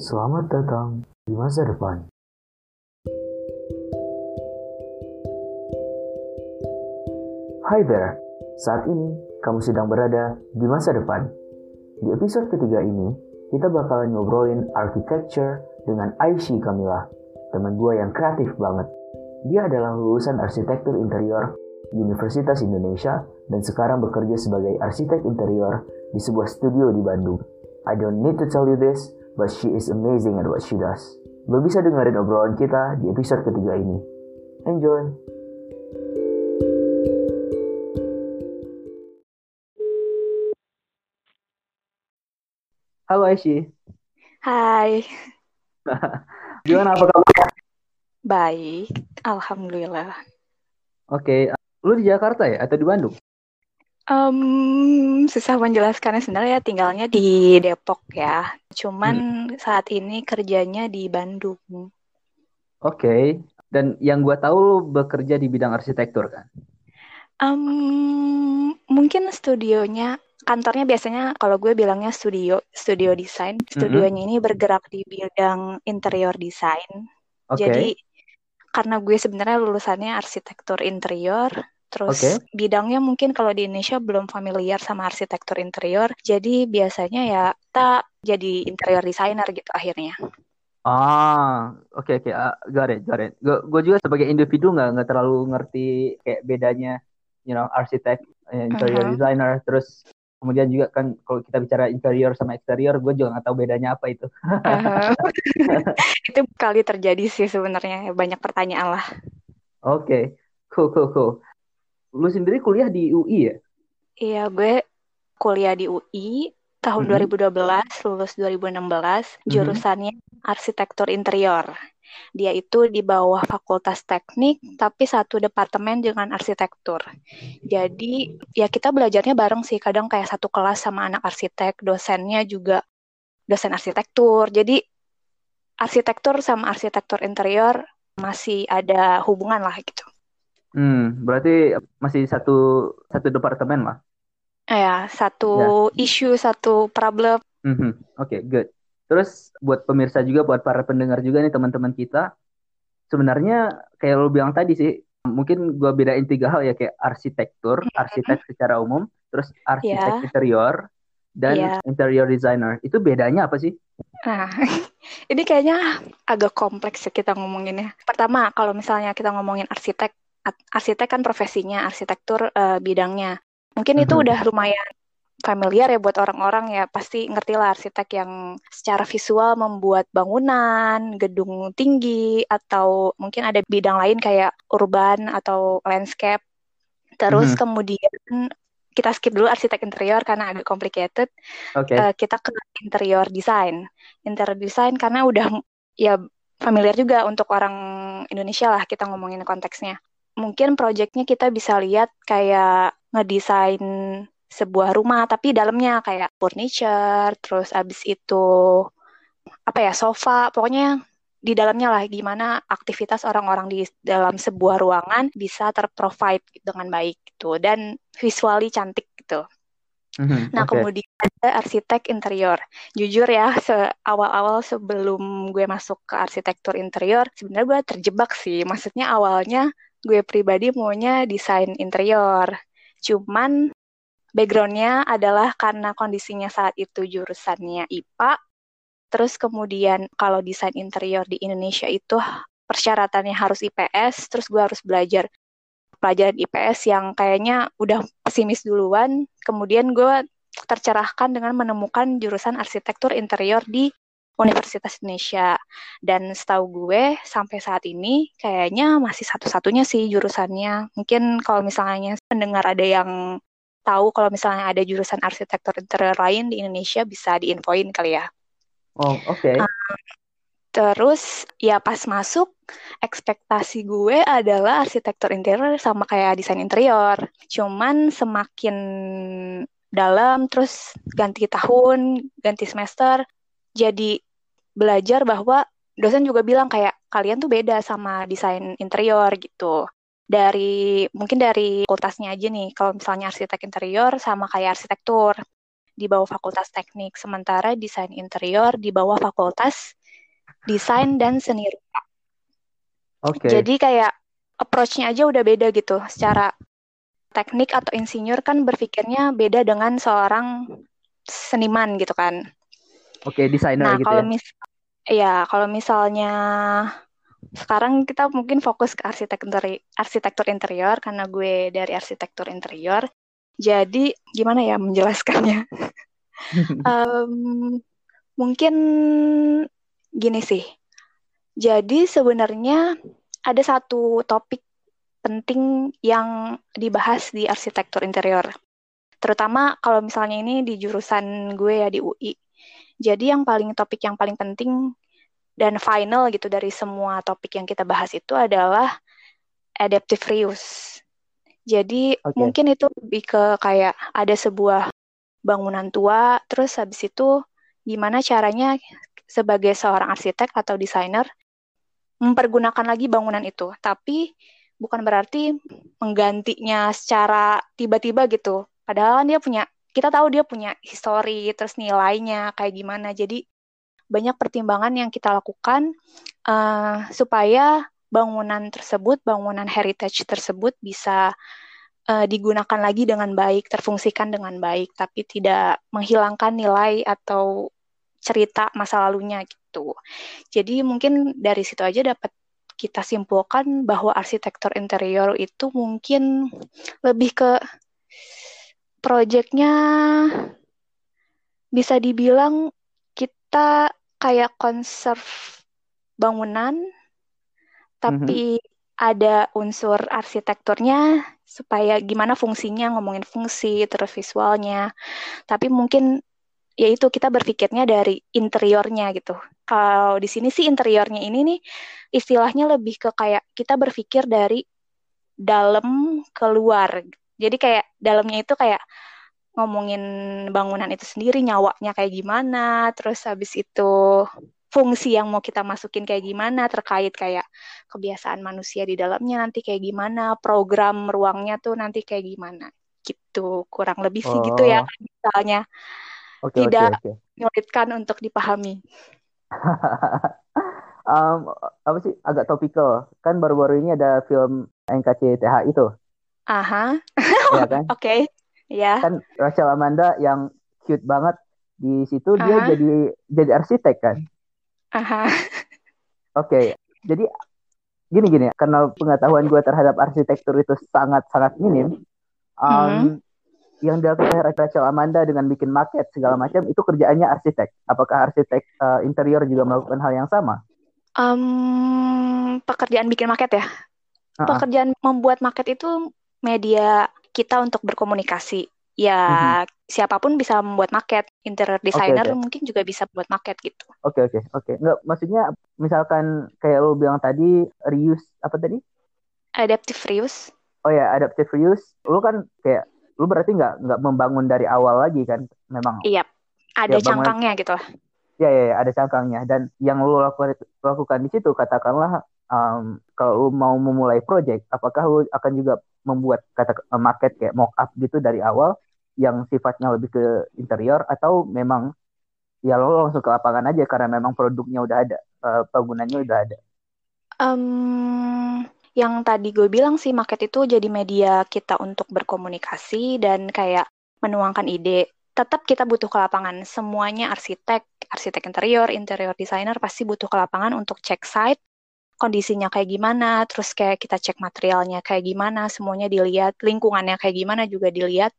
Selamat datang di masa depan. Hai there, saat ini kamu sedang berada di masa depan. Di episode ketiga ini, kita bakalan ngobrolin architecture dengan Aishi Kamila, teman gue yang kreatif banget. Dia adalah lulusan arsitektur interior Universitas Indonesia dan sekarang bekerja sebagai arsitek interior di sebuah studio di Bandung. I don't need to tell you this, but she is amazing at what she does. Lo bisa dengerin obrolan kita di episode ketiga ini. Enjoy! Halo Aishi. Hai, Gimana apa kabar? baik. Alhamdulillah. Oke, lu di Jakarta ya atau di Bandung? Em, susah menjelaskannya sebenarnya tinggalnya di Depok ya. Cuman saat ini kerjanya di Bandung. Oke, dan yang gua tahu lu bekerja di bidang arsitektur kan? Em, mungkin studionya, kantornya biasanya kalau gue bilangnya studio, studio desain. Studionya ini bergerak di bidang interior design. Oke, Jadi karena gue sebenarnya lulusannya arsitektur interior, terus Oke. bidangnya mungkin kalau di Indonesia belum familiar sama arsitektur interior, jadi biasanya ya kita jadi interior designer gitu akhirnya. Ah, oke oke, Ah, got it, got it. Gue juga sebagai individu nggak nggak terlalu ngerti kayak bedanya, you know, arsitek, eh, interior Mhm. designer, terus kemudian juga kan kalau kita bicara interior sama eksterior, gue juga nggak tahu bedanya apa itu. Eh, Itu kali terjadi sih sebenarnya banyak pertanyaan lah. Oke, cool cool cool. Lu sendiri kuliah di UI ya? Iya, gue kuliah di UI tahun Mhm. 2012, lulus 2016, Mhm. jurusannya arsitektur interior. Dia itu di bawah Fakultas Teknik, tapi satu departemen dengan arsitektur. Jadi, ya kita belajarnya bareng sih, kadang kayak satu kelas sama anak arsitek, dosennya juga dosen arsitektur. Jadi, arsitektur sama arsitektur interior masih ada hubungan lah gitu. Hmm, berarti masih satu satu departemen lah. Ya, satu isu, satu problem. Mhm, Oke, good. Terus buat pemirsa juga, buat para pendengar juga nih teman-teman kita, sebenarnya kayak lo bilang tadi sih, mungkin gua bedain tiga hal ya kayak arsitektur, arsitek secara umum, terus arsitek Iya. interior dan Iya. interior designer. Itu bedanya apa sih? Nah, ini kayaknya agak kompleks ya kita ngomonginnya. Pertama, kalau misalnya kita ngomongin arsitek, arsitek kan profesinya, arsitektur eh, bidangnya. Mungkin itu Mhm. udah lumayan familiar ya buat orang-orang ya, pasti ngerti lah arsitek yang secara visual membuat bangunan, gedung tinggi, atau mungkin ada bidang lain kayak urban atau landscape. Terus Mhm. kemudian kita skip dulu arsitek interior karena agak complicated Oke. eh, kita ke interior design. Interior design karena udah ya familiar juga untuk orang Indonesia lah kita ngomongin konteksnya. Mungkin proyeknya kita bisa lihat kayak ngedesain sebuah rumah tapi dalamnya kayak furniture, terus abis itu apa ya sofa, pokoknya di dalamnya lah gimana aktivitas orang-orang di dalam sebuah ruangan bisa terprovide dengan baik gitu dan visually cantik gitu. Mhm, Nah, oke. kemudian ada arsitek interior. Jujur ya, se awal-awal sebelum gue masuk ke arsitektur interior, sebenarnya gue terjebak sih. Maksudnya awalnya gue pribadi maunya desain interior. Cuman backgroundnya adalah karena kondisinya saat itu jurusannya IPA. Terus kemudian kalau desain interior di Indonesia itu persyaratannya harus IPS, terus gue harus belajar pelajaran IPS yang kayaknya udah pesimis duluan. Kemudian gue tercerahkan dengan menemukan jurusan arsitektur interior di Universitas Indonesia. Dan setahu gue sampai saat ini kayaknya masih satu-satunya sih jurusannya. Mungkin kalau misalnya mendengar ada yang tahu kalau misalnya ada jurusan arsitektur interior lain di Indonesia bisa diinfoin kali ya. Oh, oke. Terus ya pas masuk ekspektasi gue adalah arsitektur interior sama kayak desain interior. Cuman semakin dalam terus ganti tahun, ganti semester jadi belajar bahwa dosen juga bilang kayak kalian tuh beda sama desain interior gitu. Dari mungkin dari fakultasnya aja nih, kalau misalnya arsitek interior sama kayak arsitektur. di bawah fakultas teknik, sementara desain interior di bawah fakultas desain dan seni rupa. Oke. Okay. Jadi kayak approach-nya aja udah beda gitu. Secara teknik atau insinyur kan berpikirnya beda dengan seorang seniman gitu kan. Oke, okay, desainer nah, gitu kalau ya. Mis ya, kalau misalnya sekarang kita mungkin fokus ke arsitektur arsitektur interior karena gue dari arsitektur interior. Jadi gimana ya menjelaskannya? um, mungkin gini sih. Jadi sebenarnya ada satu topik penting yang dibahas di arsitektur interior. Terutama kalau misalnya ini di jurusan gue ya di UI. Jadi yang paling topik yang paling penting dan final gitu dari semua topik yang kita bahas itu adalah adaptive reuse. Jadi okay. mungkin itu lebih ke kayak ada sebuah bangunan tua, terus habis itu gimana caranya sebagai seorang arsitek atau desainer mempergunakan lagi bangunan itu. Tapi bukan berarti menggantinya secara tiba-tiba gitu. Padahal kan dia punya, kita tahu dia punya histori, terus nilainya kayak gimana. Jadi banyak pertimbangan yang kita lakukan uh, supaya bangunan tersebut, bangunan heritage tersebut bisa uh, digunakan lagi dengan baik, terfungsikan dengan baik, tapi tidak menghilangkan nilai atau cerita masa lalunya gitu. Jadi mungkin dari situ aja dapat kita simpulkan bahwa arsitektur interior itu mungkin lebih ke proyeknya bisa dibilang kita kayak konserv bangunan tapi mm-hmm. ada unsur arsitekturnya supaya gimana fungsinya ngomongin fungsi terus visualnya tapi mungkin yaitu kita berpikirnya dari interiornya gitu. Kalau di sini sih interiornya ini nih istilahnya lebih ke kayak kita berpikir dari dalam keluar. Jadi kayak dalamnya itu kayak ngomongin bangunan itu sendiri, nyawanya kayak gimana, terus habis itu fungsi yang mau kita masukin kayak gimana terkait kayak kebiasaan manusia di dalamnya nanti kayak gimana, program ruangnya tuh nanti kayak gimana gitu. Kurang lebih sih oh. gitu ya oh. misalnya okay, tidak okay, okay. menyulitkan untuk dipahami. um, apa sih agak topikal kan baru-baru ini ada film NKCTH itu. Aha. ya kan? Oke. Okay. Ya. Kan Rachel Amanda yang cute banget di situ Aha. dia jadi jadi arsitek kan. Aha. Oke. Okay. Jadi gini gini karena pengetahuan gue terhadap arsitektur itu sangat sangat minim. Um, mm yang dilakukan Rachel Amanda dengan bikin market segala macam itu kerjaannya arsitek. Apakah arsitek uh, interior juga melakukan hal yang sama? Um, pekerjaan bikin market ya. Uh-uh. Pekerjaan membuat market itu media kita untuk berkomunikasi. Ya uh-huh. siapa pun bisa membuat market. Interior designer okay, okay. mungkin juga bisa buat market gitu. Oke okay, oke okay, oke. Okay. Nggak maksudnya misalkan kayak lo bilang tadi reuse apa tadi? Adaptive reuse. Oh ya adaptive reuse. Lo kan kayak lu berarti nggak nggak membangun dari awal lagi kan memang iya ada ya, cangkangnya gitu ya, ya ya ada cangkangnya dan yang lu lakukan lakukan di situ katakanlah um, kalau mau memulai project apakah lu akan juga membuat kata market kayak mock up gitu dari awal yang sifatnya lebih ke interior atau memang ya lo langsung ke lapangan aja karena memang produknya udah ada uh, bangunannya udah ada um, yang tadi gue bilang sih market itu jadi media kita untuk berkomunikasi dan kayak menuangkan ide. Tetap kita butuh ke lapangan. Semuanya arsitek, arsitek interior, interior designer pasti butuh ke lapangan untuk cek site, kondisinya kayak gimana, terus kayak kita cek materialnya kayak gimana, semuanya dilihat, lingkungannya kayak gimana juga dilihat.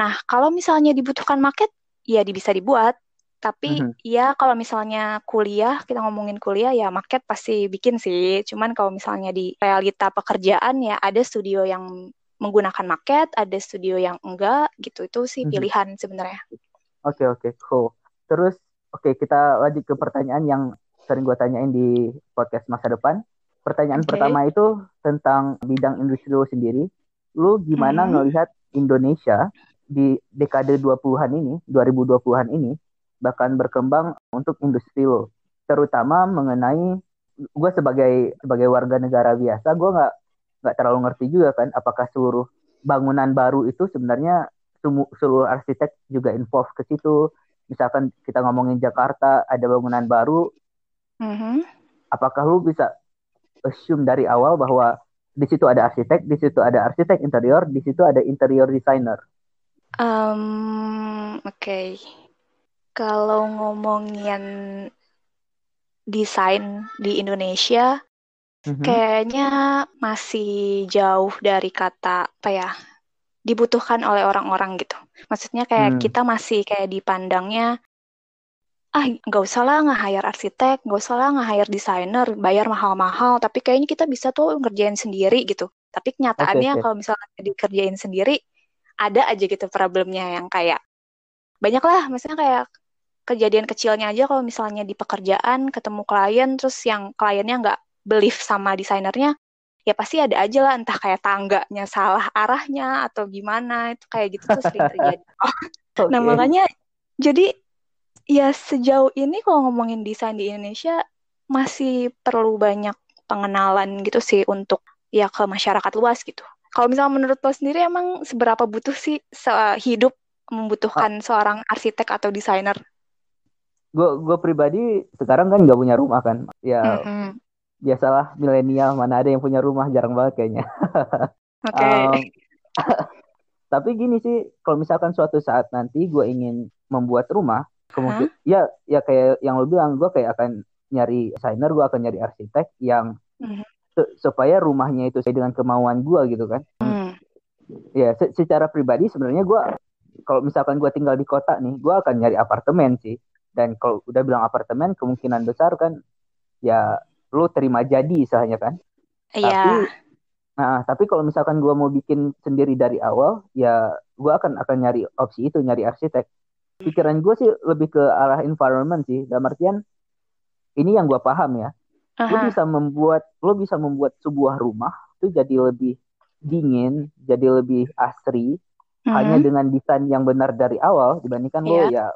Nah, kalau misalnya dibutuhkan market, ya bisa dibuat. Tapi mm-hmm. ya kalau misalnya kuliah, kita ngomongin kuliah ya market pasti bikin sih. Cuman kalau misalnya di realita pekerjaan ya ada studio yang menggunakan market, ada studio yang enggak gitu. Itu sih mm-hmm. pilihan sebenarnya. Oke, okay, oke, okay, cool. Terus oke, okay, kita lanjut ke pertanyaan yang sering gue tanyain di podcast masa depan. Pertanyaan okay. pertama itu tentang bidang industri lu sendiri. Lu gimana hmm. ngelihat Indonesia di dekade 20-an ini, 2020-an ini bahkan berkembang untuk industri lo terutama mengenai gue sebagai sebagai warga negara biasa gue nggak nggak terlalu ngerti juga kan apakah seluruh bangunan baru itu sebenarnya seluruh arsitek juga involve ke situ. Misalkan kita ngomongin Jakarta, ada bangunan baru, Mhm. apakah lu bisa assume dari awal bahwa di situ ada arsitek, di situ ada arsitek interior, di situ ada interior designer. Um, Oke, kalau ngomongin desain di Indonesia, Mhm. kayaknya masih jauh dari kata apa ya, dibutuhkan oleh orang-orang gitu. Maksudnya kayak Hmm. kita masih kayak dipandangnya, ah nggak usah lah nge-hire arsitek, nggak usah lah nge-hire desainer, bayar mahal-mahal, tapi kayaknya kita bisa tuh ngerjain sendiri gitu. Tapi kenyataannya oke. kalau misalnya dikerjain sendiri, ada aja gitu problemnya yang kayak banyak lah, maksudnya kayak kejadian kecilnya aja kalau misalnya di pekerjaan ketemu klien terus yang kliennya nggak believe sama desainernya, ya pasti ada aja lah entah kayak tangganya salah arahnya atau gimana itu kayak gitu tuh sering terjadi. Nah Oke. makanya jadi ya sejauh ini kalau ngomongin desain di Indonesia masih perlu banyak pengenalan gitu sih untuk ya ke masyarakat luas gitu. Kalau misalnya menurut lo sendiri emang seberapa butuh sih se- hidup membutuhkan seorang arsitek atau desainer? Gue gue pribadi sekarang kan nggak punya rumah kan. Ya Mm-mm. biasalah milenial mana ada yang punya rumah jarang banget kayaknya. Oke. Um, tapi gini sih, kalau misalkan suatu saat nanti gue ingin membuat rumah, kemungkin ya ya kayak yang lo bilang, gue kayak akan nyari desainer, gue akan nyari arsitek yang Mhm. se- supaya rumahnya itu sesuai dengan kemauan gue gitu kan. Hmm. Ya se- secara pribadi sebenarnya gue kalau misalkan gue tinggal di kota nih, gue akan nyari apartemen sih. Dan kalau udah bilang apartemen, kemungkinan besar kan ya lo terima jadi istilahnya kan. Iya. Tapi Nah, tapi kalau misalkan gue mau bikin sendiri dari awal, ya gue akan akan nyari opsi itu, nyari arsitek. Pikiran gue sih lebih ke arah environment sih. Dalam artian ini yang gue paham ya. Lo Aha. bisa membuat lo bisa membuat sebuah rumah itu jadi lebih dingin, jadi lebih asri hanya Mhm. dengan desain yang benar dari awal dibandingkan lo Iya. ya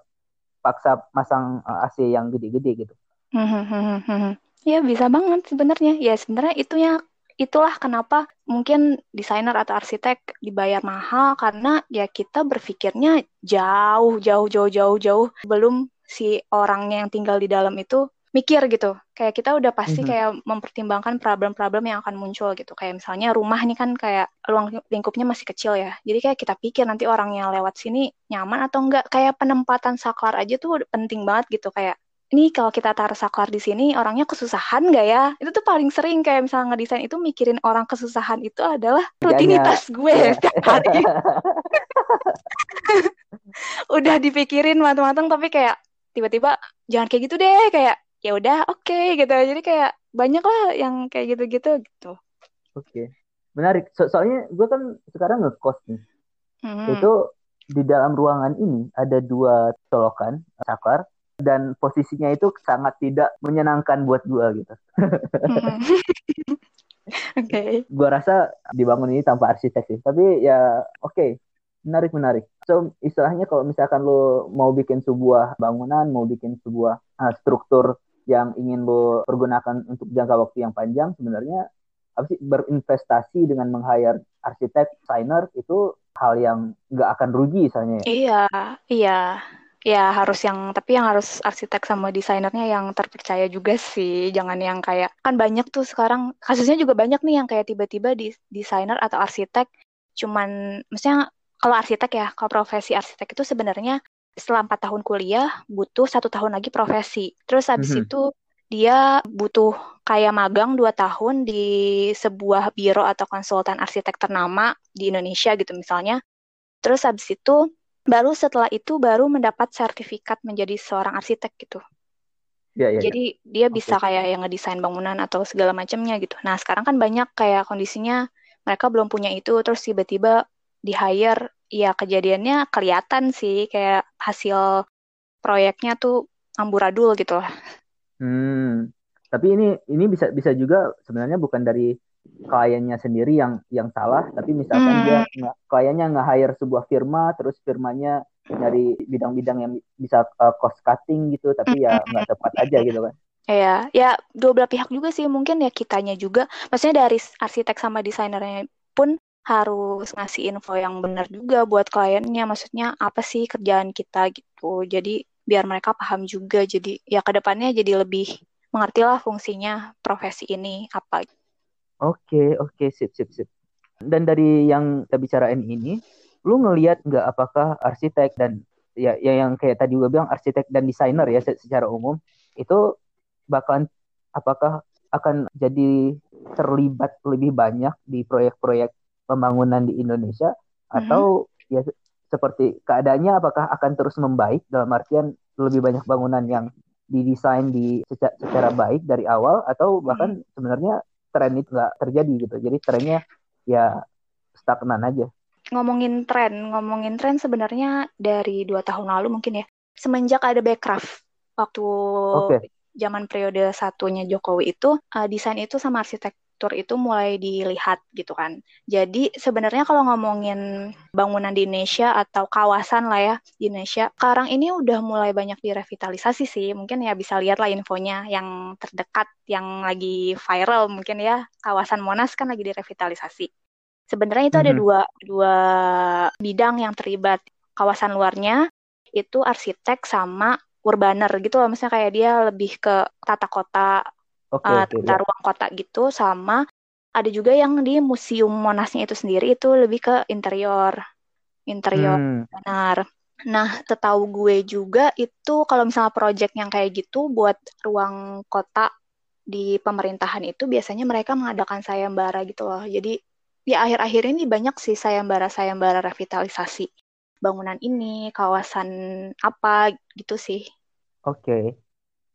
paksa masang uh, AC yang gede-gede gitu. Mhm, mhm. Ya bisa banget sebenarnya. Ya sebenarnya itunya itulah kenapa mungkin desainer atau arsitek dibayar mahal karena ya kita berpikirnya jauh jauh jauh jauh jauh belum si orangnya yang tinggal di dalam itu mikir gitu. Kayak kita udah pasti Mhm. kayak mempertimbangkan problem-problem yang akan muncul gitu. Kayak misalnya rumah ini kan kayak ruang lingkupnya masih kecil ya. Jadi kayak kita pikir nanti orang yang lewat sini nyaman atau enggak. Kayak penempatan saklar aja tuh penting banget gitu kayak ini kalau kita taruh saklar di sini orangnya kesusahan nggak ya? Itu tuh paling sering kayak misalnya ngedesain itu mikirin orang kesusahan itu adalah rutinitas gue Iya. setiap hari. Udah dipikirin matang-matang tapi kayak tiba-tiba jangan kayak gitu deh kayak ya udah oke gitu. Jadi kayak banyak lah yang kayak gitu-gitu gitu. Oke. Menarik. So- soalnya gue kan sekarang ngekos nih. Hmm. itu di dalam ruangan ini ada dua colokan saklar dan posisinya itu sangat tidak menyenangkan buat gua gitu. Hmm. Oke. Gua rasa dibangun ini tanpa arsitek sih. Tapi ya oke, menarik menarik. So istilahnya kalau misalkan lo mau bikin sebuah bangunan, mau bikin sebuah uh, struktur yang ingin lo pergunakan untuk jangka waktu yang panjang, sebenarnya apa sih berinvestasi dengan meng-hire arsitek, designer itu hal yang nggak akan rugi misalnya ya. Iya, iya. Ya harus yang tapi yang harus arsitek sama desainernya yang terpercaya juga sih. Jangan yang kayak kan banyak tuh sekarang kasusnya juga banyak nih yang kayak tiba-tiba di desainer atau arsitek cuman maksudnya kalau arsitek ya, kalau profesi arsitek itu sebenarnya setelah empat tahun kuliah butuh satu tahun lagi profesi. Terus habis Mhm. itu dia butuh kayak magang dua tahun di sebuah biro atau konsultan arsitek ternama di Indonesia gitu misalnya. Terus habis itu baru setelah itu baru mendapat sertifikat menjadi seorang arsitek gitu. Ya, ya, ya. Jadi dia bisa kayak yang ngedesain bangunan atau segala macamnya gitu. Nah, sekarang kan banyak kayak kondisinya mereka belum punya itu terus tiba-tiba di hire ya kejadiannya kelihatan sih kayak hasil proyeknya tuh amburadul gitu lah. Hmm. Tapi ini ini bisa bisa juga sebenarnya bukan dari kliennya sendiri yang yang salah, tapi misalkan dia Hmm. nge- kliennya nge-hire sebuah firma, terus firmanya nyari bidang-bidang yang bisa uh, cost cutting gitu, tapi ya nggak tepat aja gitu kan. Ya, ya dua belah pihak juga sih mungkin ya kitanya juga. Maksudnya dari arsitek sama desainernya pun harus ngasih info yang benar juga buat kliennya. Maksudnya apa sih kerjaan kita gitu. Jadi biar mereka paham juga. Jadi ya ke depannya jadi lebih mengertilah fungsinya profesi ini apa. Oke, oke, sip, sip, sip. Dan dari yang kita bicarain ini, lu ngelihat nggak apakah arsitek dan ya, ya yang kayak tadi gue bilang arsitek dan desainer ya secara umum itu bakalan apakah akan jadi terlibat lebih banyak di proyek-proyek pembangunan di Indonesia mm-hmm. atau ya seperti keadaannya apakah akan terus membaik dalam artian lebih banyak bangunan yang didesain di secara, secara baik dari awal atau bahkan mm-hmm. sebenarnya tren itu nggak terjadi gitu. Jadi trennya ya stagnan aja. Ngomongin tren ngomongin tren sebenarnya dari dua tahun lalu mungkin ya. Semenjak ada backcraft waktu okay. zaman periode satunya Jokowi itu uh, desain itu sama arsitektur itu mulai dilihat gitu kan. Jadi sebenarnya kalau ngomongin bangunan di Indonesia atau kawasan lah ya di Indonesia, sekarang ini udah mulai banyak direvitalisasi sih. Mungkin ya bisa lihat lah infonya yang terdekat, yang lagi viral mungkin ya kawasan Monas kan lagi direvitalisasi. Sebenarnya itu mm -hmm. ada mhm. dua dua bidang yang terlibat. Kawasan luarnya itu arsitek sama urbaner gitu loh. Misalnya kayak dia lebih ke tata kota, okay, uh, tata okay, ruang kota gitu, sama ada juga yang di museum Monasnya itu sendiri itu lebih ke interior, interior hmm. benar. Nah, setahu gue juga itu kalau misalnya project yang kayak gitu buat ruang kota di pemerintahan itu biasanya mereka mengadakan sayembara gitu loh. Jadi di akhir-akhir ini banyak sih sayembara-sayembara revitalisasi bangunan ini, kawasan apa gitu sih. Oke,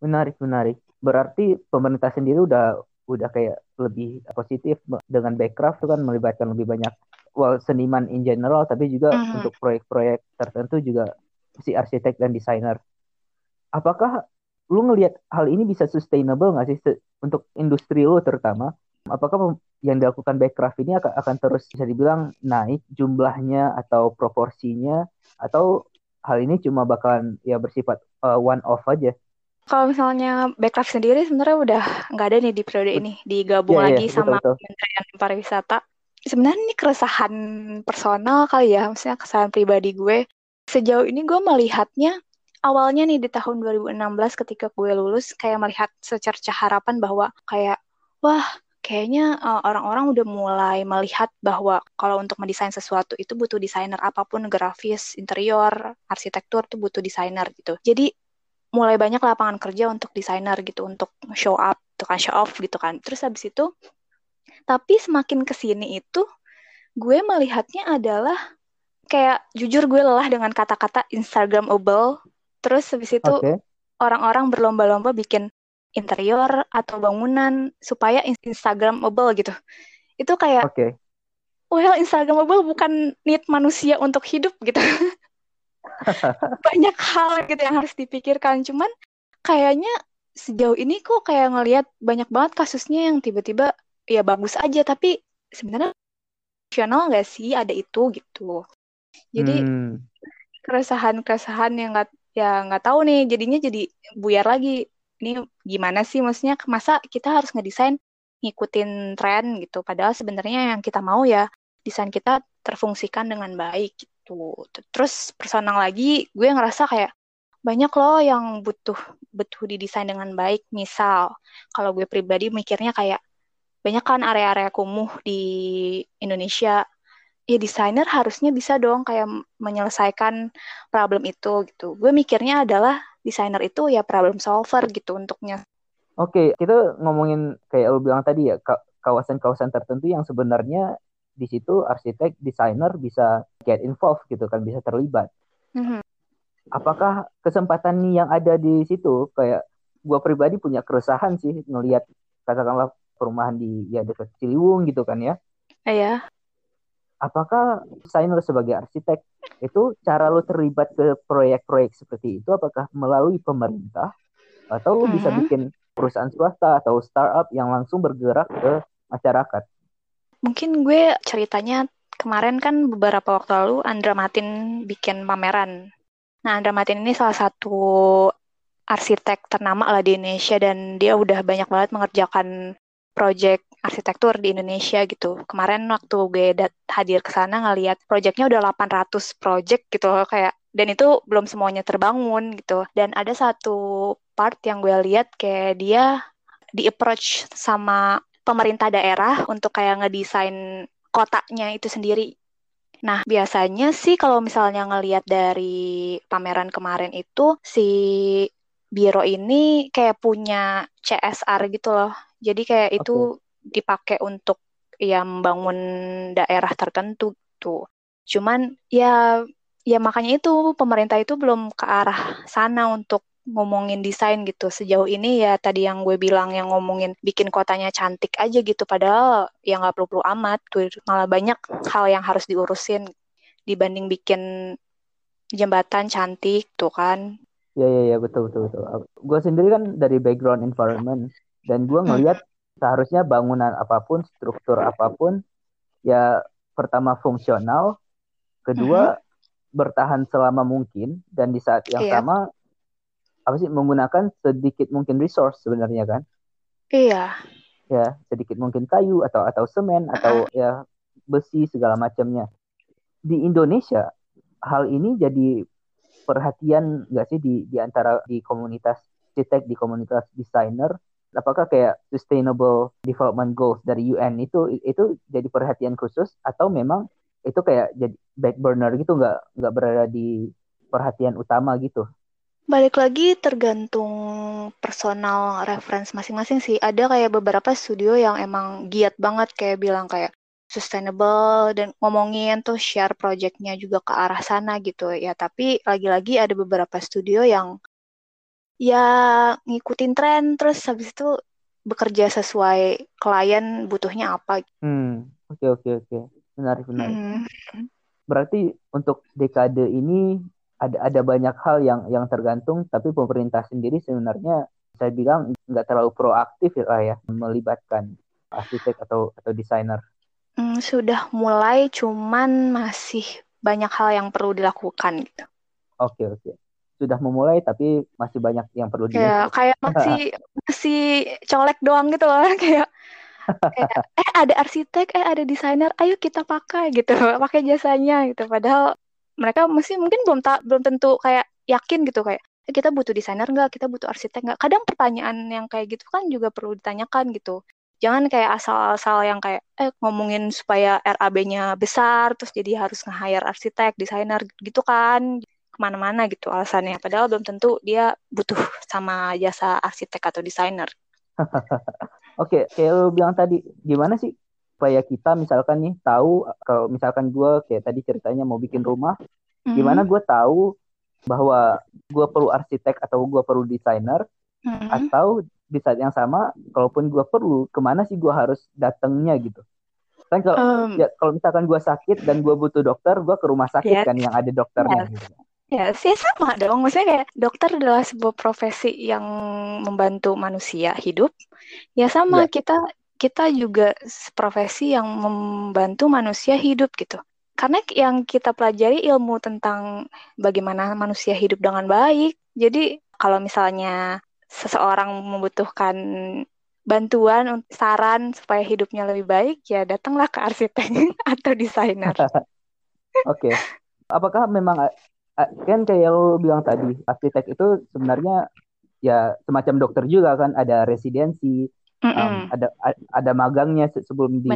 menarik menarik. Berarti pemerintah sendiri udah udah kayak lebih positif dengan backcraft itu kan melibatkan lebih banyak well seniman in general tapi juga mm-hmm. untuk proyek-proyek tertentu juga si arsitek dan desainer. Apakah lu ngelihat hal ini bisa sustainable nggak sih untuk industri lu terutama? Apakah yang dilakukan backcraft ini akan, akan terus bisa dibilang naik jumlahnya atau proporsinya atau hal ini cuma bakalan ya bersifat uh, one off aja. Kalau misalnya backcraft sendiri sebenarnya udah nggak ada nih di periode ini digabung yeah, iya, lagi yeah, sama Kementerian Pariwisata. Sebenarnya ini keresahan personal kali ya, maksudnya keresahan pribadi gue. Sejauh ini gue melihatnya awalnya nih di tahun 2016 ketika gue lulus kayak melihat secerca harapan bahwa kayak wah kayaknya uh, orang-orang udah mulai melihat bahwa kalau untuk mendesain sesuatu itu butuh desainer apa pun grafis, interior, arsitektur tuh butuh desainer gitu. Jadi mulai banyak lapangan kerja untuk desainer gitu untuk show up, tuh kan show off gitu kan. Terus habis itu tapi semakin ke sini itu gue melihatnya adalah kayak jujur gue lelah dengan kata-kata Instagramable. Terus habis itu okay. orang-orang berlomba-lomba bikin interior atau bangunan supaya instagramable gitu. Itu kayak okay. well instagramable bukan need manusia untuk hidup gitu. Banyak hal gitu yang harus dipikirkan. Cuman kayaknya sejauh ini kok kayak ngelihat banyak banget kasusnya yang tiba-tiba ya bagus aja tapi sebenarnya fungsional nggak sih ada itu gitu. Jadi hmm. keresahan-keresahan yang nggak ya nggak tahu nih jadinya jadi buyar lagi ini gimana sih maksudnya masa kita harus ngedesain ngikutin tren gitu padahal sebenarnya yang kita mau ya desain kita terfungsikan dengan baik gitu. Terus personal lagi gue ngerasa kayak banyak loh yang butuh butuh didesain dengan baik. Misal kalau gue pribadi mikirnya kayak banyak kan area-area kumuh di Indonesia. Ya desainer harusnya bisa dong kayak menyelesaikan problem itu gitu. Gue mikirnya adalah desainer itu ya problem solver gitu untuknya. Oke, kita ngomongin kayak lu bilang tadi ya kawasan-kawasan tertentu yang sebenarnya di situ arsitek, desainer bisa get involved gitu kan, bisa terlibat. Mm-hmm. Apakah kesempatan yang ada di situ kayak gua pribadi punya keresahan sih ngelihat katakanlah perumahan di ya dekat Ciliwung gitu kan ya. Iya apakah desainer sebagai arsitek itu cara lo terlibat ke proyek-proyek seperti itu apakah melalui pemerintah atau lo hmm. bisa bikin perusahaan swasta atau startup yang langsung bergerak ke masyarakat? Mungkin gue ceritanya kemarin kan beberapa waktu lalu Andra Matin bikin pameran. Nah, Andra Matin ini salah satu arsitek ternama lah di Indonesia dan dia udah banyak banget mengerjakan project arsitektur di Indonesia gitu. Kemarin waktu gue hadir ke sana ngeliat proyeknya udah 800 project gitu kayak dan itu belum semuanya terbangun gitu. Dan ada satu part yang gue lihat kayak dia di approach sama pemerintah daerah untuk kayak ngedesain kotanya itu sendiri. Nah, biasanya sih kalau misalnya ngelihat dari pameran kemarin itu si Biro ini kayak punya CSR gitu loh. Jadi kayak okay. itu dipakai untuk ya membangun daerah tertentu tuh. Cuman ya ya makanya itu pemerintah itu belum ke arah sana untuk ngomongin desain gitu. Sejauh ini ya tadi yang gue bilang yang ngomongin bikin kotanya cantik aja gitu. Padahal ya nggak perlu-perlu amat. Tuh, malah banyak hal yang harus diurusin dibanding bikin jembatan cantik tuh kan. Ya ya ya betul betul betul. Gue sendiri kan dari background environment dan gue ngelihat hmm. seharusnya bangunan apa pun, struktur apa pun ya pertama fungsional, kedua hmm. bertahan selama mungkin dan di saat yang iya. sama apa sih menggunakan sedikit mungkin resource sebenarnya kan? Iya. Ya sedikit mungkin kayu atau atau semen atau ya besi segala macamnya. Di Indonesia hal ini jadi perhatian nggak sih di di antara di komunitas arsitek di komunitas desainer apakah kayak sustainable development goals dari UN itu itu jadi perhatian khusus atau memang itu kayak jadi back burner gitu nggak nggak berada di perhatian utama gitu balik lagi tergantung personal reference masing-masing sih. Ada kayak beberapa studio yang emang giat banget kayak bilang kayak sustainable dan ngomongin tuh share projectnya juga ke arah sana gitu. Ya tapi lagi-lagi ada beberapa studio yang ya ngikutin tren terus habis itu bekerja sesuai klien butuhnya apa. Hmm oke oke oke. Menarik menarik. Hmm. berarti untuk dekade ini ada ada banyak hal yang yang tergantung tapi pemerintah sendiri sebenarnya saya bilang nggak terlalu proaktif ya ya melibatkan arsitek atau atau desainer Hmm, sudah mulai, cuman masih banyak hal yang perlu dilakukan gitu. Oke oke. Sudah memulai tapi masih banyak yang perlu dilakukan. Ya, kayak masih masih colek doang gitu loh, kayak kayak eh ada arsitek, eh ada desainer, ayo kita pakai gitu, pakai jasanya gitu. Padahal mereka masih mungkin belum tak belum tentu kayak yakin gitu kayak eh, kita butuh desainer nggak, kita butuh arsitek nggak. Kadang pertanyaan yang kayak gitu kan juga perlu ditanyakan gitu jangan kayak asal-asal yang kayak eh ngomongin supaya RAB-nya besar terus jadi harus nge-hire arsitek, desainer gitu kan ke mana-mana gitu alasannya padahal belum tentu dia butuh sama jasa arsitek atau desainer. Oke, okay, kayak lo bilang tadi gimana sih supaya kita misalkan nih tahu kalau misalkan gue kayak tadi ceritanya mau bikin rumah, mm-hmm. gimana gue tahu bahwa gue perlu arsitek atau gue perlu desainer mm-hmm. atau di saat yang sama kalaupun gue perlu ke mana sih gue harus datangnya gitu kan kalau um, ya kalau misalkan gue sakit dan gue butuh dokter gue ke rumah sakit yeah. kan yang ada dokternya yeah. gitu. Ya, sih sama dong. Maksudnya kayak dokter adalah sebuah profesi yang membantu manusia hidup. Ya sama yeah. kita kita juga profesi yang membantu manusia hidup gitu. Karena yang kita pelajari ilmu tentang bagaimana manusia hidup dengan baik. Jadi kalau misalnya seseorang membutuhkan bantuan saran supaya hidupnya lebih baik ya datanglah ke arsitek atau desainer. Oke. Okay. Apakah memang kan kayak lo bilang tadi arsitek itu sebenarnya ya semacam dokter juga kan ada residensi mm -mm. Um, ada ada magangnya sebelum di,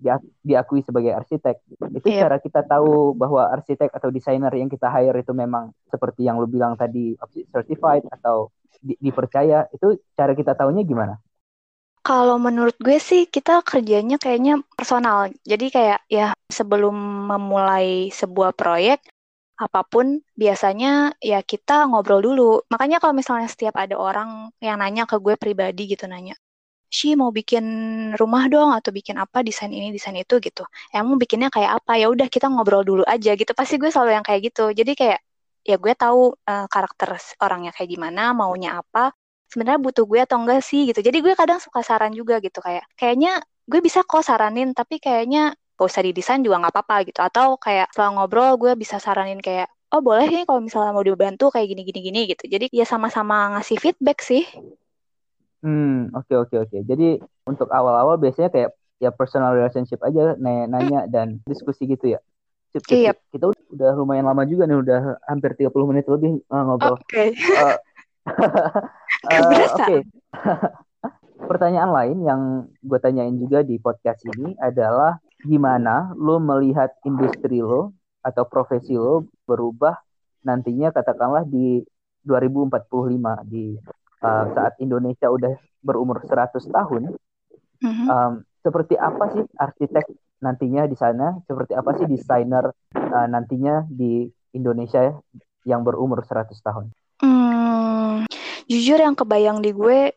di diakui sebagai arsitek itu yep. Iya. cara kita tahu bahwa arsitek atau desainer yang kita hire itu memang seperti yang lo bilang tadi certified atau di, dipercaya itu cara kita tahunya gimana? Kalau menurut gue sih kita kerjanya kayaknya personal. Jadi kayak ya sebelum memulai sebuah proyek apa pun biasanya ya kita ngobrol dulu. Makanya kalau misalnya setiap ada orang yang nanya ke gue pribadi gitu nanya, Shi mau bikin rumah dong atau bikin apa desain ini desain itu gitu. Emang bikinnya kayak apa? Ya udah kita ngobrol dulu aja gitu. Pasti gue selalu yang kayak gitu. Jadi kayak ya gue tahu uh, karakter orangnya kayak gimana, maunya apa, sebenarnya butuh gue atau enggak sih gitu. Jadi gue kadang suka saran juga gitu kayak kayaknya gue bisa kok saranin tapi kayaknya gak usah didesain juga nggak apa-apa gitu. Atau kayak setelah ngobrol gue bisa saranin kayak oh boleh nih kalau misalnya mau dibantu kayak gini gini gini gitu. Jadi ya sama-sama ngasih feedback sih. Hmm, oke okay, oke okay, oke. Okay. Jadi untuk awal-awal biasanya kayak ya personal relationship aja nanya dan diskusi gitu ya. Sip, sip, Iya. sip. Kita udah lumayan lama juga nih, udah hampir 30 menit lebih uh, ngobrol. Oke. Uh, uh, Kebiasaan. Oke. Pertanyaan lain yang gue tanyain juga di podcast ini adalah gimana lo melihat industri lo atau profesi lo berubah nantinya katakanlah di 2045 di uh, saat Indonesia udah berumur 100 tahun. Mhm. Um, seperti apa sih arsitek nantinya di sana? Seperti apa sih desainer uh, nantinya di Indonesia yang berumur 100 tahun? Hmm, jujur yang kebayang di gue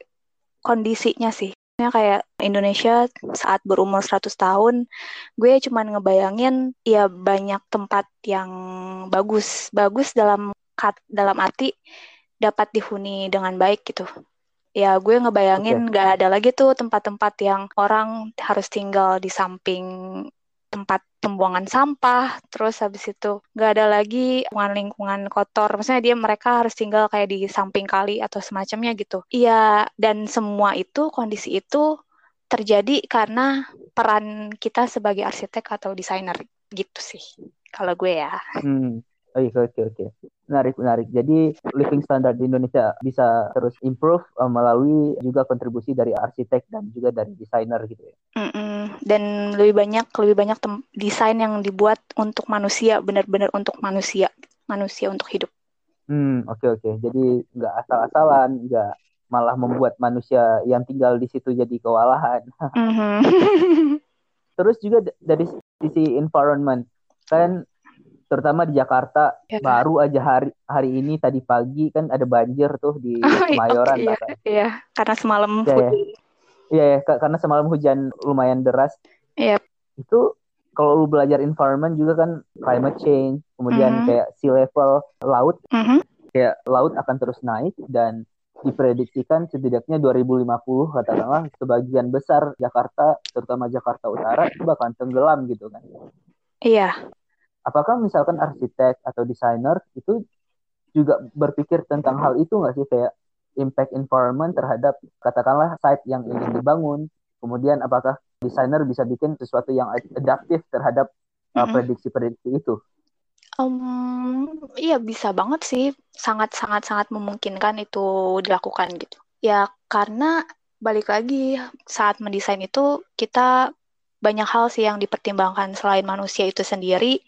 kondisinya sih. Ya kayak Indonesia saat berumur 100 tahun, gue cuman ngebayangin ya banyak tempat yang bagus. Bagus dalam dalam arti dapat dihuni dengan baik gitu. Ya gue ngebayangin nggak ada lagi tuh tempat-tempat yang orang harus tinggal di samping tempat pembuangan sampah, terus habis itu nggak ada lagi lingkungan-lingkungan kotor. Maksudnya dia mereka harus tinggal kayak di samping kali atau semacamnya gitu. Iya, dan semua itu kondisi itu terjadi karena peran kita sebagai arsitek atau desainer gitu sih. Kalau gue ya. Hmm. Oke oke oke. Menarik menarik. Jadi living standard di Indonesia bisa terus improve uh, melalui juga kontribusi dari arsitek dan juga dari desainer gitu ya. Mm-mm. Dan lebih banyak lebih banyak desain yang dibuat untuk manusia, benar-benar untuk manusia, manusia untuk hidup. Hmm oke oke. Jadi nggak asal-asalan, nggak malah membuat manusia yang tinggal di situ jadi kewalahan. Mhm. Terus juga dari sisi environment kan terutama di Jakarta Ya. baru aja hari hari ini tadi pagi kan ada banjir tuh di Oh, iya, Kemayoran oke, iya, bahkan. iya, karena semalam Ya, hujan. Iya ya, ka- karena semalam hujan lumayan deras. Iya. Itu kalau lu belajar environment juga kan climate change, kemudian Mhm. kayak sea level laut, Mhm. kayak laut akan terus naik dan diprediksikan setidaknya 2050 katakanlah sebagian besar Jakarta, terutama Jakarta Utara itu bakal tenggelam gitu kan. Iya. Apakah misalkan arsitek atau desainer itu juga berpikir tentang hal itu nggak sih? Kayak impact environment terhadap katakanlah site yang ingin dibangun, kemudian apakah desainer bisa bikin sesuatu yang adaptif terhadap uh, prediksi-prediksi itu? Um, iya bisa banget sih, sangat sangat sangat memungkinkan itu dilakukan gitu. Ya karena balik lagi saat mendesain itu kita banyak hal sih yang dipertimbangkan selain manusia itu sendiri,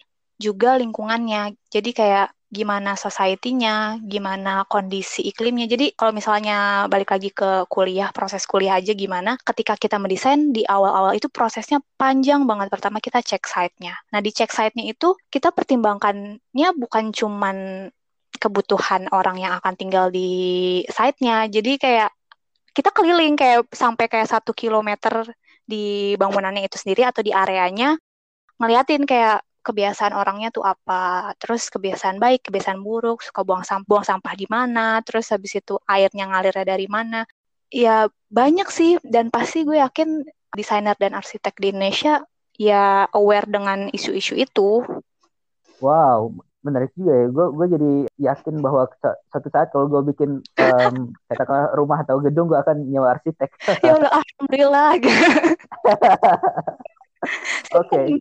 juga lingkungannya. Jadi kayak gimana society-nya, gimana kondisi iklimnya. Jadi kalau misalnya balik lagi ke kuliah, proses kuliah aja gimana, ketika kita mendesain di awal-awal itu prosesnya panjang banget. Pertama kita cek site-nya. Nah di cek site-nya itu kita pertimbangkannya bukan cuman kebutuhan orang yang akan tinggal di site-nya. Jadi kayak kita keliling kayak sampai kayak satu kilometer di bangunannya itu sendiri atau di areanya ngeliatin kayak kebiasaan orangnya tuh apa, terus kebiasaan baik, kebiasaan buruk, suka buang sampah, buang sampah di mana, terus habis itu airnya ngalirnya dari mana. Ya banyak sih dan pasti gue yakin desainer dan arsitek di Indonesia ya aware dengan isu-isu itu. Wow, menarik juga ya. Gue gue jadi yakin bahwa suatu saat kalau gue bikin um, katakanlah rumah atau gedung gue akan nyewa arsitek. ya udah alhamdulillah. Oke.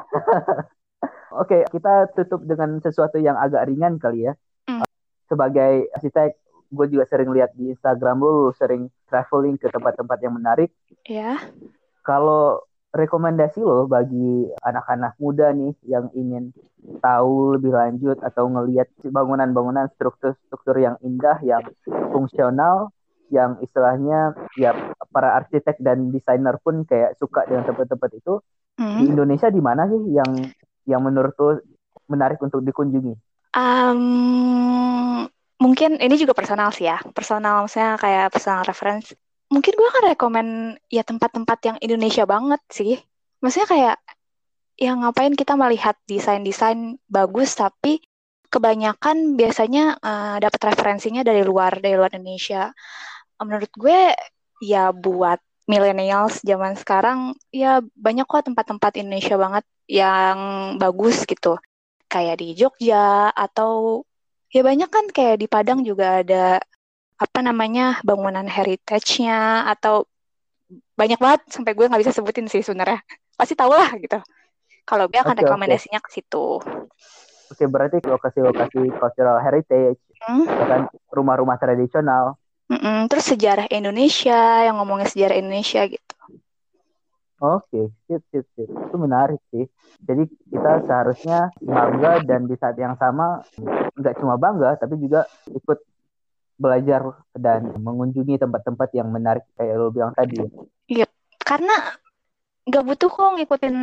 Oke, kita tutup dengan sesuatu yang agak ringan kali ya. Hmm. Sebagai arsitek, gue juga sering lihat di Instagram lu, lu sering traveling ke tempat-tempat yang menarik. Ya. Kalau rekomendasi lo bagi anak-anak muda nih yang ingin tahu lebih lanjut atau ngelihat bangunan-bangunan struktur-struktur yang indah, yang fungsional, yang istilahnya ya para arsitek dan desainer pun kayak suka dengan tempat-tempat itu Hmm. di Indonesia di mana sih yang yang menurut lo menarik untuk dikunjungi? Um, mungkin ini juga personal sih ya, personal misalnya kayak personal reference. Mungkin gue akan rekomen ya tempat-tempat yang Indonesia banget sih. Maksudnya kayak yang ngapain kita melihat desain-desain bagus tapi kebanyakan biasanya uh, dapat referensinya dari luar dari luar Indonesia. Menurut gue ya buat millennials zaman sekarang ya banyak kok tempat-tempat Indonesia banget yang bagus gitu. Kayak di Jogja atau ya banyak kan kayak di Padang juga ada apa namanya bangunan heritage-nya atau banyak banget sampai gue nggak bisa sebutin sih sebenarnya pasti tau lah gitu kalau gue akan okay, rekomendasinya okay. ke situ Oke, berarti lokasi-lokasi cultural heritage, hmm? Ya kan rumah-rumah tradisional. Mm-mm, terus sejarah Indonesia, yang ngomongin sejarah Indonesia gitu. Oke, sip, sip, sip. Itu menarik sih. Jadi kita seharusnya bangga dan di saat yang sama nggak cuma bangga, tapi juga ikut belajar dan mengunjungi tempat-tempat yang menarik kayak lo bilang tadi. Iya, karena nggak butuh kok ngikutin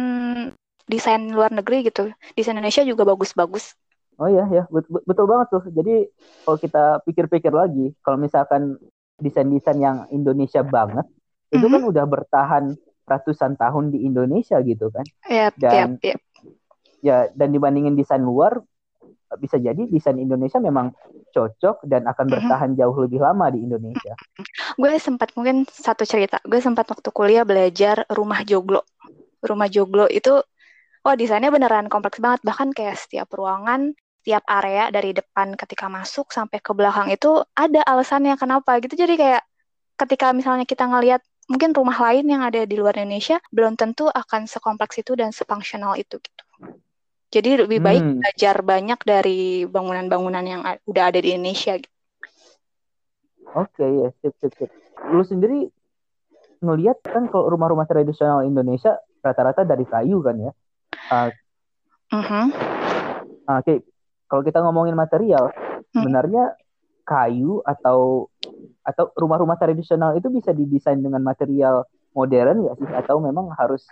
desain luar negeri gitu. Desain Indonesia juga bagus-bagus. Oh iya ya, betul, betul banget tuh. Jadi kalau kita pikir-pikir lagi, kalau misalkan desain-desain yang Indonesia banget, mm-hmm. itu kan udah bertahan ratusan tahun di Indonesia gitu kan. Yep, dan yep, yep. ya dan dibandingin desain luar, bisa jadi desain Indonesia memang cocok dan akan bertahan mm-hmm. jauh lebih lama di Indonesia. Gue sempat mungkin satu cerita, gue sempat waktu kuliah belajar rumah joglo. Rumah joglo itu, oh desainnya beneran kompleks banget, bahkan kayak setiap ruangan, setiap area dari depan ketika masuk sampai ke belakang itu ada alasannya kenapa gitu. Jadi kayak ketika misalnya kita ngelihat mungkin rumah lain yang ada di luar Indonesia belum tentu akan sekompleks itu dan sefungsional itu gitu. Jadi lebih baik hmm. belajar banyak dari bangunan-bangunan yang udah ada di Indonesia. Gitu. Oke okay, ya, sip, sip, sip. Lu sendiri ngelihat kan kalau rumah-rumah tradisional Indonesia rata-rata dari kayu kan ya. Uh, uh-huh. Oke, okay. Kalau kita ngomongin material, hmm. sebenarnya kayu atau atau rumah-rumah tradisional itu bisa didesain dengan material modern nggak sih? Atau memang harus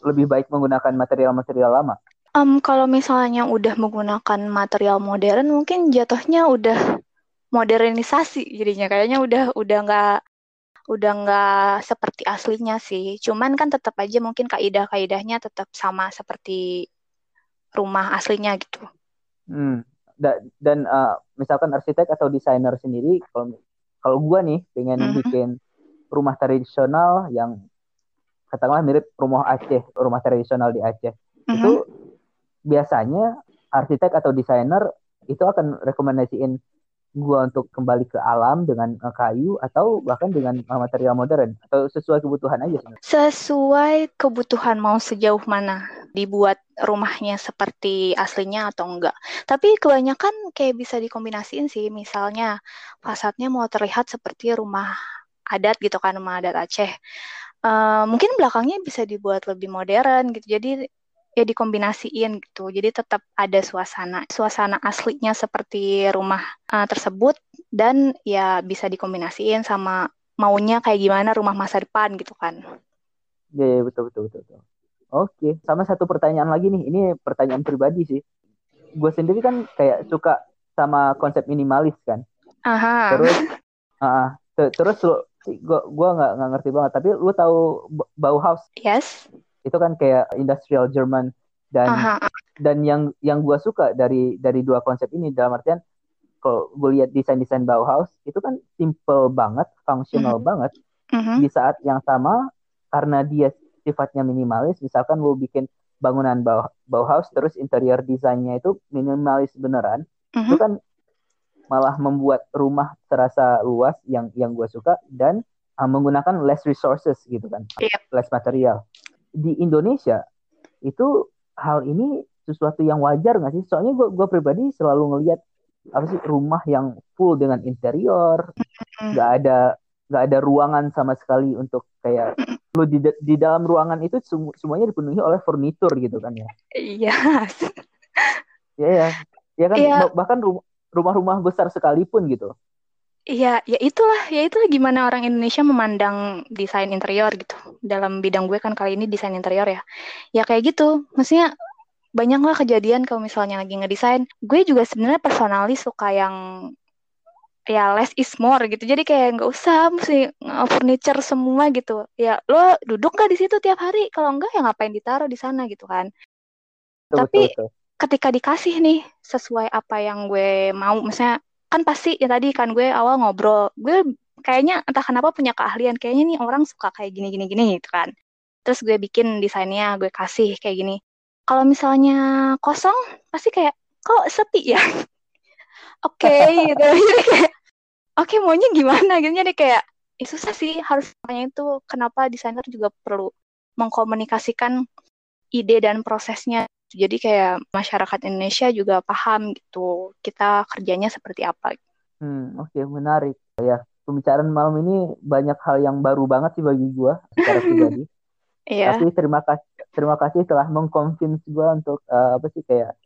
lebih baik menggunakan material-material lama? Um, kalau misalnya udah menggunakan material modern, mungkin jatuhnya udah modernisasi jadinya kayaknya udah udah nggak udah nggak seperti aslinya sih. Cuman kan tetap aja mungkin kaidah-kaidahnya tetap sama seperti rumah aslinya gitu. Hmm. Da dan uh, misalkan arsitek atau desainer sendiri, kalau kalau gua nih pengen mm -hmm. bikin rumah tradisional yang katakanlah mirip rumah Aceh, rumah tradisional di Aceh, mm -hmm. itu biasanya arsitek atau desainer itu akan rekomendasiin gua untuk kembali ke alam dengan uh, kayu atau bahkan dengan uh, material modern atau sesuai kebutuhan aja sebenarnya. Sesuai kebutuhan mau sejauh mana dibuat rumahnya seperti aslinya atau enggak. Tapi kebanyakan kayak bisa dikombinasiin sih. Misalnya fasadnya mau terlihat seperti rumah adat gitu kan rumah adat Aceh. Uh, mungkin belakangnya bisa dibuat lebih modern gitu. Jadi ya dikombinasiin gitu. Jadi tetap ada suasana suasana aslinya seperti rumah uh, tersebut dan ya bisa dikombinasiin sama maunya kayak gimana rumah masa depan gitu kan. Iya ya, betul betul betul. betul. Oke, sama satu pertanyaan lagi nih. Ini pertanyaan pribadi sih. Gue sendiri kan kayak suka sama konsep minimalis kan. Aha. Terus uh, terus lu gue gua nggak nggak ngerti banget tapi lu tahu Bauhaus yes itu kan kayak industrial German dan Aha. dan yang yang gue suka dari dari dua konsep ini dalam artian kalau gue lihat desain desain Bauhaus itu kan simple banget, fungsional mm-hmm. banget. Mm-hmm. Di saat yang sama karena dia sifatnya minimalis, misalkan lo bikin bangunan Bauhaus terus interior desainnya itu minimalis beneran, mm-hmm. itu kan malah membuat rumah terasa luas yang yang gue suka dan uh, menggunakan less resources gitu kan, yep. less material di Indonesia itu hal ini sesuatu yang wajar nggak sih? Soalnya gue gue pribadi selalu ngelihat apa sih rumah yang full dengan interior, nggak ada nggak ada ruangan sama sekali untuk kayak lu di di dalam ruangan itu semu, semuanya dipenuhi oleh furnitur gitu kan ya? Iya. Iya ya, ya kan ya. bahkan rumah-rumah besar sekalipun gitu. Iya, ya itulah, ya itu gimana orang Indonesia memandang desain interior gitu. Dalam bidang gue kan kali ini desain interior ya. Ya kayak gitu. Maksudnya banyak lah kejadian kalau misalnya lagi ngedesain. Gue juga sebenarnya personalis suka yang ya less is more gitu. Jadi kayak nggak usah mesti furniture semua gitu. Ya lo duduk nggak di situ tiap hari? Kalau enggak ya ngapain ditaruh di sana gitu kan. Betul, Tapi betul, betul. ketika dikasih nih sesuai apa yang gue mau, misalnya kan pasti ya tadi kan gue awal ngobrol gue kayaknya entah kenapa punya keahlian kayaknya nih orang suka kayak gini gini gini gitu kan. Terus gue bikin desainnya gue kasih kayak gini. Kalau misalnya kosong pasti kayak kok sepi ya? Oke okay, gitu. Jadi kayak oke okay, maunya gimana? Gitu. Jadi kayak ya susah sih harus makanya itu kenapa desainer juga perlu mengkomunikasikan ide dan prosesnya jadi kayak masyarakat Indonesia juga paham gitu kita kerjanya seperti apa. Hmm, oke okay, menarik ya pembicaraan malam ini banyak hal yang baru banget sih bagi gue secara pribadi. Iya. Tapi terima kasih terima kasih telah mengconvince gue untuk uh, apa sih kayak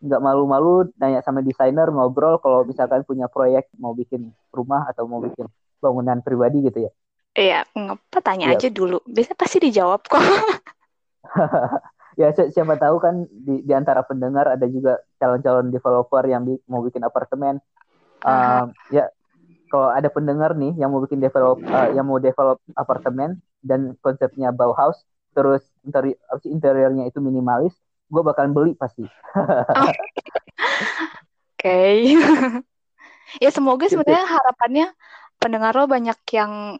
nggak malu-malu nanya sama desainer ngobrol kalau misalkan punya proyek mau bikin rumah atau mau bikin bangunan pribadi gitu ya. Iya, ngapa tanya yep. Iya. aja dulu. Biasanya pasti dijawab kok. ya si siapa tahu kan di, di antara pendengar ada juga calon-calon developer yang bi mau bikin apartemen. Uh, ya kalau ada pendengar nih yang mau bikin develop uh, yang mau develop apartemen dan konsepnya Bauhaus terus interi interiornya itu minimalis, gue bakalan beli pasti. Oke. Okay. ya semoga sebenarnya harapannya pendengar lo banyak yang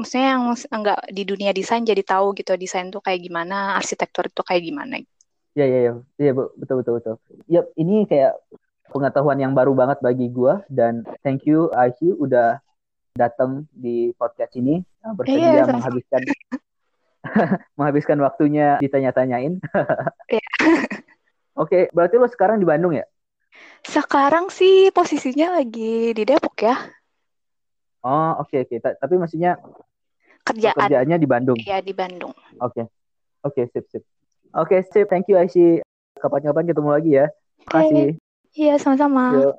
maksudnya yang enggak di dunia desain jadi tahu gitu desain tuh kayak gimana, arsitektur itu kayak gimana. Iya iya iya, iya betul betul betul. Yap, ini kayak pengetahuan yang baru banget bagi gue dan thank you Aisyah udah datang di podcast ini bersedia iya, menghabiskan menghabiskan waktunya ditanya-tanyain. Iya. Oke, berarti lo sekarang di Bandung ya? Sekarang sih posisinya lagi di Depok ya. Oh, oke okay, oke. Okay. Tapi maksudnya kerjaan kerjaannya di Bandung. Iya di Bandung. Oke. Okay. Oke, okay, sip sip. Oke, okay, sip. Thank you Aisyah. Kapan-kapan ketemu lagi ya. Terima kasih. Iya, sama-sama.